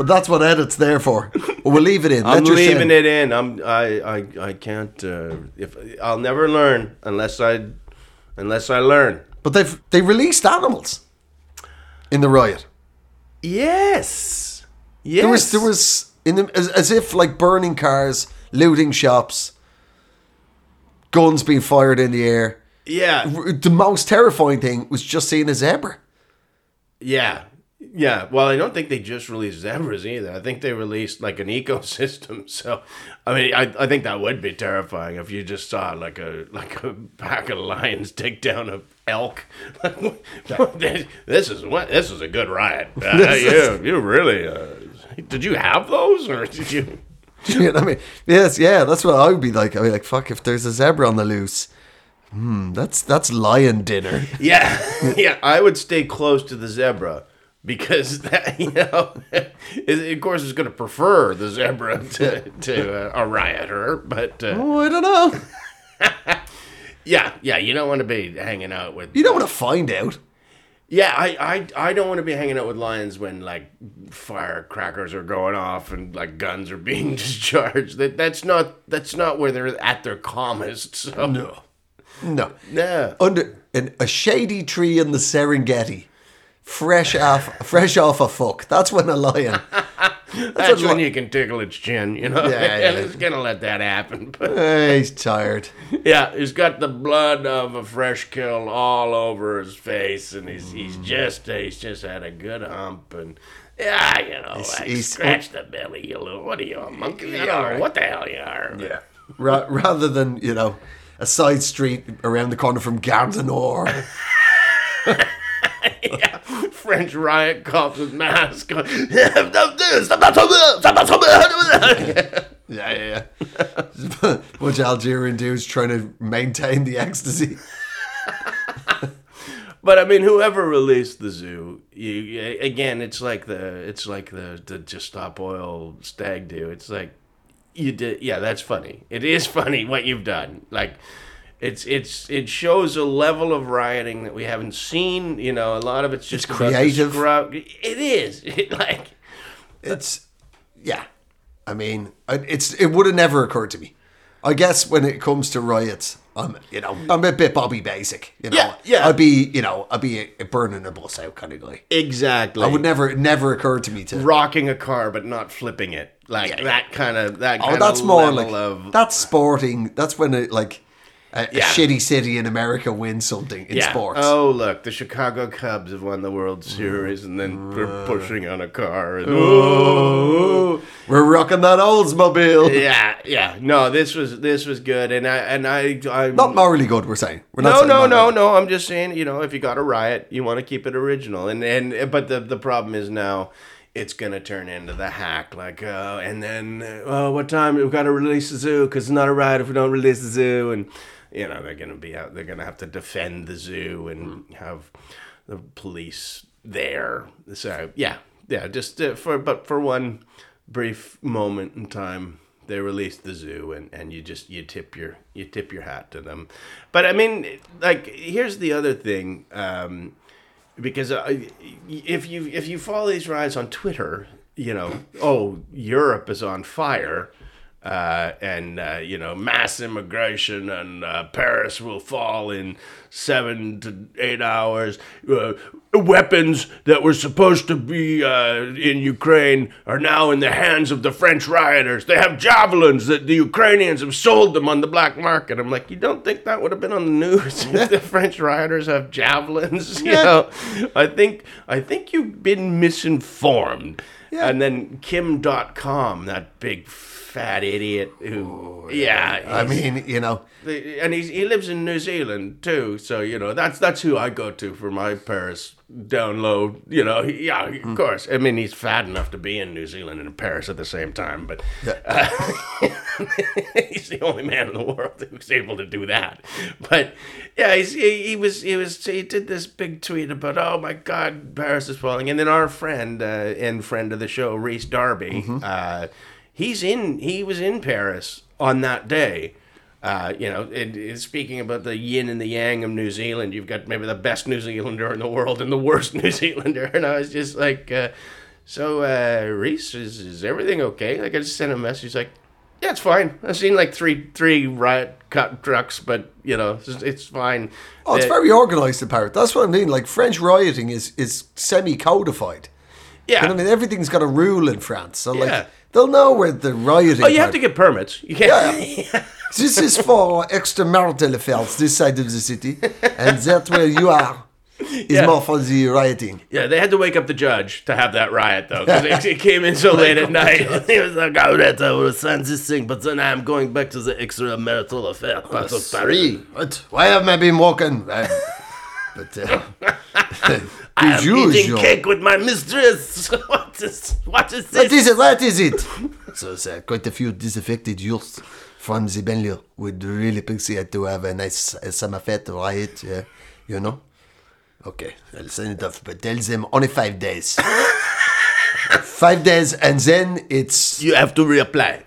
but that's what edit's there for. We'll leave it in. I'm leaving it in. I'm I I, I can't uh, if I'll never learn unless I unless I learn. But they've they released animals in the riot. Yes. Yes. There was there was in the, as, as if like burning cars, looting shops, guns being fired in the air. Yeah. The most terrifying thing was just seeing a zebra. Yeah. Yeah. Well, I don't think they just released zebras either. I think they released like an ecosystem. So, I mean, I, I think that would be terrifying if you just saw like a like a pack of lions take down a elk. this, this is what this is a good riot. Uh, you you really uh, did you have those or did you? You know I mean? Yes, yeah, that's what I would be like. I'd be like, fuck, if there's a zebra on the loose, hmm, that's that's lion dinner. Yeah, yeah. I would stay close to the zebra because that you know, it, of course, is going to prefer the zebra to to uh, a rioter. But uh, Oh, I don't know. yeah, yeah, you don't want to be hanging out with. You don't want to find out. Yeah, I, I I don't want to be hanging out with lions when like firecrackers are going off and like guns are being discharged. That that's not that's not where they're at their calmest. So No. No. yeah. Under in a shady tree in the Serengeti, fresh off fresh off a fuck. That's when a lion. That's a when li- you can tickle its chin, you know. Yeah, yeah. and it's gonna let that happen. But Eh, he's tired. Yeah, he's got the blood of a fresh kill all over his face, and he's he's just he's just had a good hump, and yeah, you know, like he's- scratch the belly, you little. What are you, a monkey? I don't know what the hell you are. Yeah. Ra- rather than you know a side street around the corner from Gare du Nord. yeah. French riot cops with masks. going, "Stop this, stop that, stop that, stop that, stop that." Yeah, yeah, yeah. Bunch of Algerian dudes trying to maintain the ecstasy. But I mean, whoever released the zoo, you, again, it's like the it's like the the just stop oil stag do. It's like you did, yeah, that's funny. It is funny what you've done. Like it's it's it shows a level of rioting that we haven't seen. You know, a lot of it's just It's creative. scrub- It is It, like It's yeah. I mean, it's it would have never occurred to me. I guess when it comes to riots, I'm you know I'm a bit Bobby Basic. You know, Yeah, yeah. I'd be you know I'd be a, a burning a bus out kind of guy. exactly. I would never it never occur to me to. rocking a car but not flipping it. Like Yeah. that kind of that Oh, that's more like of that's sporting. That's when it like a, a shitty city in America wins something in sports. Oh, look, the Chicago Cubs have won the World Series, and then we're pushing on a car. And, Oh, we're rocking that Oldsmobile. yeah, yeah. No, this was this was good, and I and I I Not morally good. We're saying. We're not no, saying no, no, no. I'm just saying, you know, if you got a riot, you want to keep it original, and and but the the problem is now. It's gonna turn into the hack, like, uh, and then, uh, oh, what time we've got to release the zoo because it's not a riot if we don't release the zoo, and you know they're gonna be out, they're gonna have to defend the zoo and have the police there. So yeah, yeah, just uh, for but for one brief moment in time, they released the zoo, and, and you just you tip your you tip your hat to them. But I mean, like here's the other thing, um, because uh, if you if you follow these riots on Twitter, you know, oh Europe is on fire. Uh, and uh, you know, mass immigration, and uh, Paris will fall in seven to eight hours. Uh, weapons that were supposed to be uh, in Ukraine are now in the hands of the French rioters. They have javelins that the Ukrainians have sold them on the black market. I'm like, you don't think that would have been on the news if the French rioters have javelins? You know, I think I think you've been misinformed. Yeah. And then Kim Dotcom, that big fat idiot who, yeah, I mean, you know, the- and he's, he lives in New Zealand too, so you know that's that's who I go to for my Paris download. You know, yeah, of course. I mean, he's fat enough to be in New Zealand and Paris at the same time, but uh, he's the only man in the world who's able to do that. But yeah, he's, he, he was he was he did this big tweet about oh my God, Paris is falling, and then our friend uh, and friend of the show, Rhys Darby, uh, he's in he was in Paris on that day. Uh, you know, speaking about the yin and the yang of New Zealand, you've got maybe the best New Zealander in the world and the worst New Zealander, and I was just like, uh, so uh, Rhys, is, is everything okay? Like I just sent him a message, like, yeah, it's fine. I've seen like three three riot cut trucks, but you know, it's, it's fine. oh, it's Uh, very organised in Paris. That's what I mean. Like French rioting is is semi codified. yeah. You know I mean, everything's got a rule in France, so Yeah. like they'll know where the rioting. oh, you have to get permits. You can't. Yeah. This is for extramarital affairs, this side of the city, and that where you are is Yeah. more for the rioting. Yeah, they had to wake up the judge to have that riot though, because it, it came in so late at night. he was like, "Oh, that I will sign this thing, but then I'm going back to the extramarital affair part of Paris. What? Why have I been walking? But uh, I am usual. eating cake with my mistress. what is is What this? is it? What is it? so uh, quite a few disaffected youths from the banlieue would really appreciate to have a nice uh, summer fete riot, yeah, you know? Okay, I'll send it off, but tell them only five days. five days, and then it's... You have to reapply.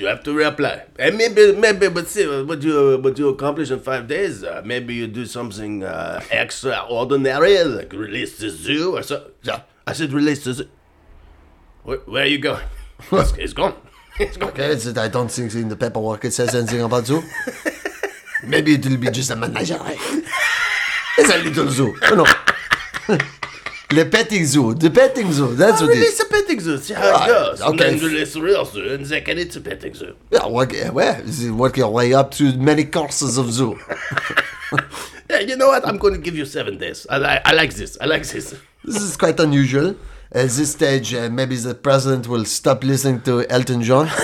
You have to reapply, and maybe maybe, but see what you what you accomplish in five days. Uh, maybe you do something uh, extraordinary, like release the zoo or so. Yeah. I said release the zoo. Where, where are you going? it's, it's gone. It's gone. Okay, so I don't think in the paperwork it says anything about zoo. Maybe it will be just a menagerie. It's a little zoo, you know. Le petting zoo, the petting zoo, that's what it Release is. a petting zoo, see how it Right, goes. And then release a real zoo, and second it's a petting zoo. Yeah, work, yeah, well, you work your way up to many courses of zoo. Yeah, you know what? I'm going to give you seven days. I, li- I like this. I like this. This is quite unusual. At this stage, uh, maybe the president will stop listening to Elton John.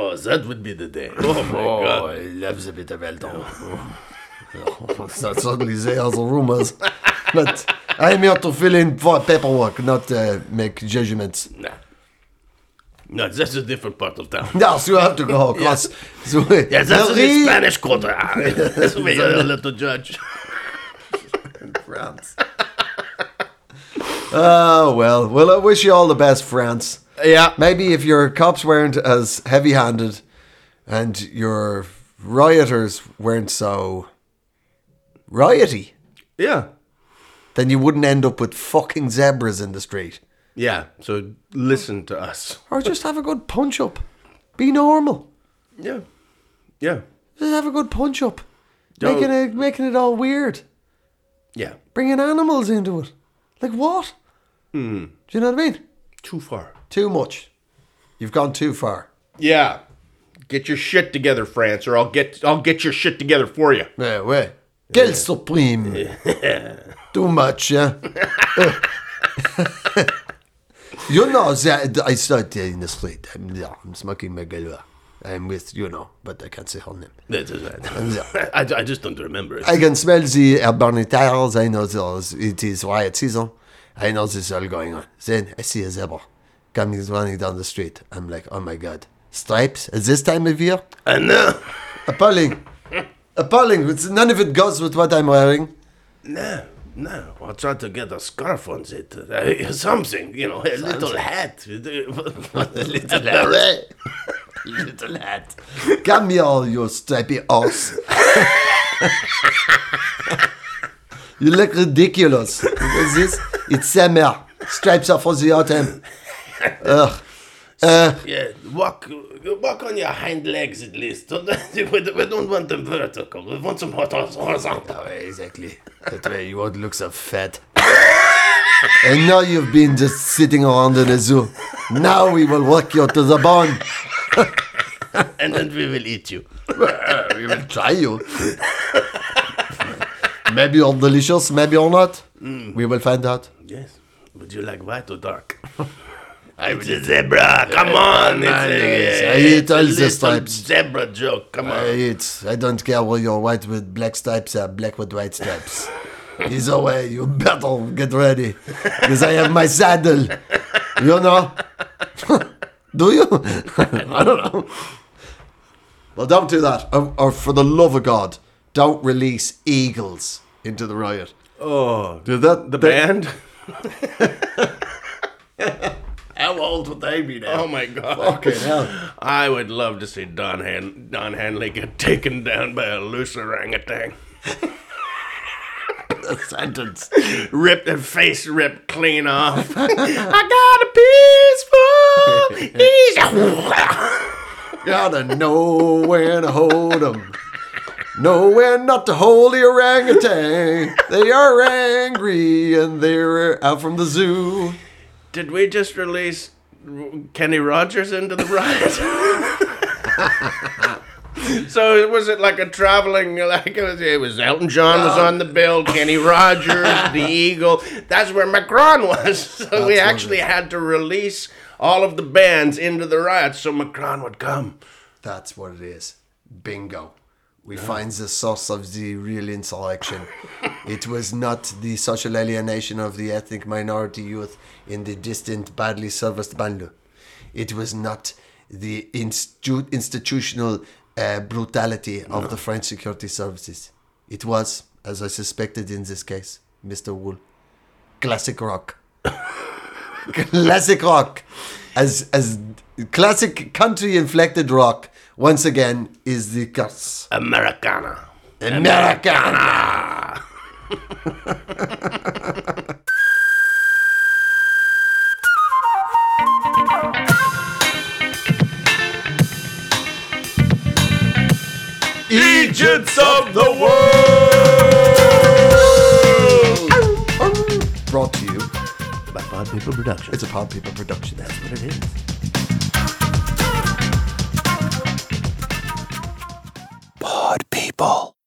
Oh, that would be the day. Oh my god. he loves a bit of Elton. so suddenly they are the rumors. But I'm here to fill in for paperwork, not uh, make judgments. Nah. No, that's a different part of town. No, so you have to go across. So, Yeah, that's the Spanish quarter. that's where you're a little judge. In France. oh, well. Well, I wish you all the best, France. Yeah. Maybe if your cops weren't as heavy handed and your rioters weren't so rioty, Yeah. Then you wouldn't end up with fucking zebras in the street. Yeah. So listen to us. Or just have a good punch up. Be normal. Yeah. Yeah. Just have a good punch up. Don't- Making it, making it all weird. Yeah. Bringing animals into it. Like what? Hmm. Do you know what I mean? Too far. Too much. You've gone too far. Yeah. Get your shit together, France, or I'll get I'll get your shit together for you. Yeah, ouais. Quel supreme. Too much, yeah. you know that I started in the street. I'm there. I'm smoking my Gauloise. I'm with, you know, but I can't say her name. That's right. I, I just don't remember it. I can smell the urban tires. I know there's, it is riot season. I know this is all going on. Then I see a zebra coming running down the street. I'm like, oh my god. Stripes at this time of year? I know. Appalling. Appalling. It's, none of it goes with what I'm wearing. No, no. I'll try to get a scarf on it. Uh, something, you know, a little hat. a little hat. Little hat. Come here, all you stripy ass. you look ridiculous. What's this? It's summer. Stripes are for the autumn. Ugh. Uh, Yeah, walk, walk on your hind legs at least. We don't want them vertical. We want them horizontal. exactly. That way you won't look so fat. and now you've been just sitting around in a zoo. Now we will walk you to the bone. and then we will eat you. we will try you. maybe you're delicious, maybe you're not. Mm. We will find out. Yes. Would you like white or dark? I'm the zebra. Come on. It's a, I eat it's a all the stripes. Zebra joke. Come on. I, on. it's, I don't care whether you're white with black stripes or black with white stripes. Either way, you better get ready. Because I have my saddle. You know? do you? I don't know. Well, don't do that. Or, or for the love of God, don't release eagles into the riot. Oh, Do that. the band? How old would they be now? Oh my god. Fucking hell. I would love to see Don Han- Don Henley get taken down by a loose orangutan. A sentence. Ripped the face ripped clean off. I got a peaceful easy. Gotta know when to hold 'em. Know when not to hold the orangutan. They are angry and they're out from the zoo. Did we just release Kenny Rogers into the riot? so was it like a traveling like it was, it was Elton John was on the bill, Kenny Rogers, the Eagle. That's where Macron was. So we what actually had to release all of the bands into the riot so Macron would come. That's what it is. Bingo. We find the source of the real insurrection. it was not the social alienation of the ethnic minority youth in the distant, badly serviced banlieue. It was not the institu- institutional uh, brutality of the French security services. It was, as I suspected in this case, Mr. Wool, classic rock. classic rock. As as classic country inflected rock once again is the curse. Americana. Americana. Eejits of the world! Brought to you. By Pod People Productions. It's a Pod People production. That's what it is. people.